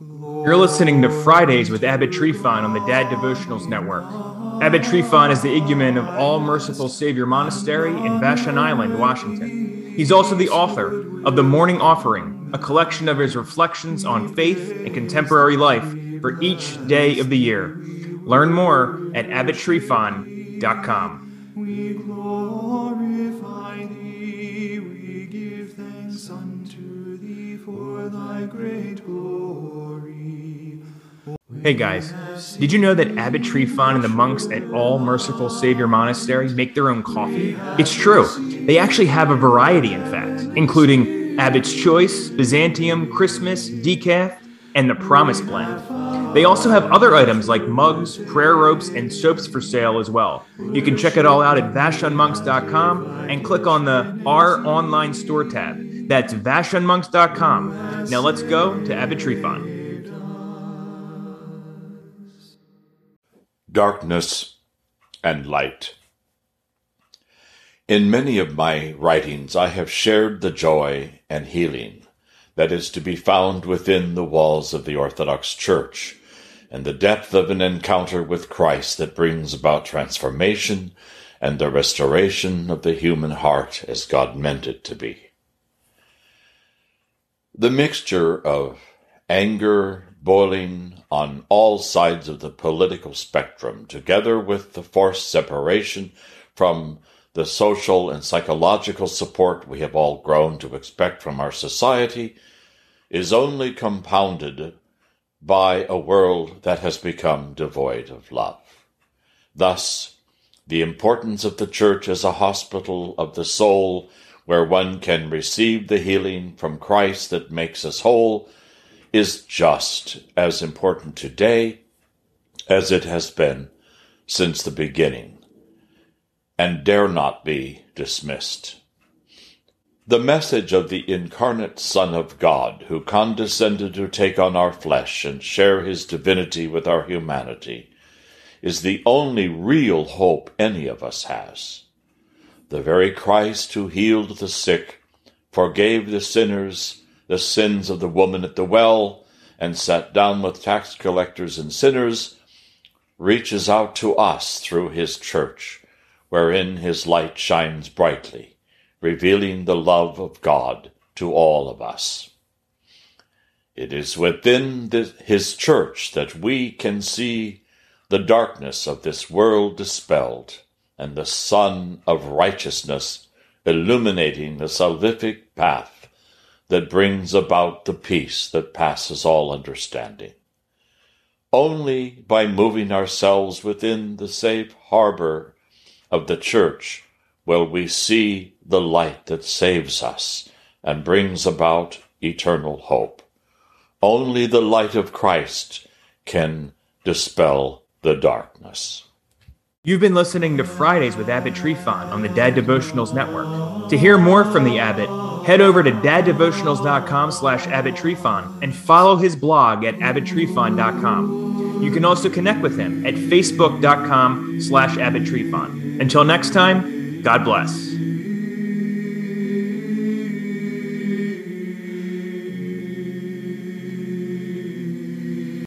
You're listening to Fridays with Abbot Tryphon on the Dad Devotionals Network. Abbot Tryphon is the igumen of All Merciful Savior Monastery in Vashon Island, Washington. He's also the author of The Morning Offering, a collection of his reflections on faith and contemporary life for each day of the year. Learn more at abbottryphon.com. We glorify thee, we give thanks unto thee for thy great glory. Hey guys, did you know that Abbot Tryphon and the monks at All Merciful Savior Monastery make their own coffee? It's true. They actually have a variety, in fact, including Abbot's Choice, Byzantium, Christmas, Decaf, and the Promise Blend. They also have other items like mugs, prayer ropes, and soaps for sale as well. You can check it all out at vashonmonks.com and click on the Our Online Store tab. That's vashonmonks.com. Now let's go to Abbot Tryphon. Darkness and Light. In many of my writings, I have shared the joy and healing that is to be found within the walls of the Orthodox Church, and the depth of an encounter with Christ that brings about transformation and the restoration of the human heart as God meant it to be. The mixture of anger, boiling on all sides of the political spectrum, together with the forced separation from the social and psychological support we have all grown to expect from our society, is only compounded by a world that has become devoid of love. Thus, the importance of the church as a hospital of the soul where one can receive the healing from Christ that makes us whole is just as important today as it has been since the beginning and dare not be dismissed. The message of the incarnate Son of God, who condescended to take on our flesh and share his divinity with our humanity, is the only real hope any of us has. The very Christ who healed the sick, forgave the sinners the sins of the woman at the well, and sat down with tax collectors and sinners, reaches out to us through his church, wherein his light shines brightly revealing the love of God to all of us. It is within the, His church that we can see the darkness of this world dispelled and the sun of righteousness illuminating the salvific path that brings about the peace that passes all understanding. Only by moving ourselves within the safe harbor of the church will we see the light that saves us and brings about eternal hope. Only the light of Christ can dispel the darkness. You've been listening to Fridays with Abbot Tryphon on the Dad Devotionals Network. To hear more from the Abbot, head over to daddevotionals.com slash Abbot Tryphon and follow his blog at abbottryphon.com. You can also connect with him at facebook.com slash Abbot Tryphon. Until next time, God bless.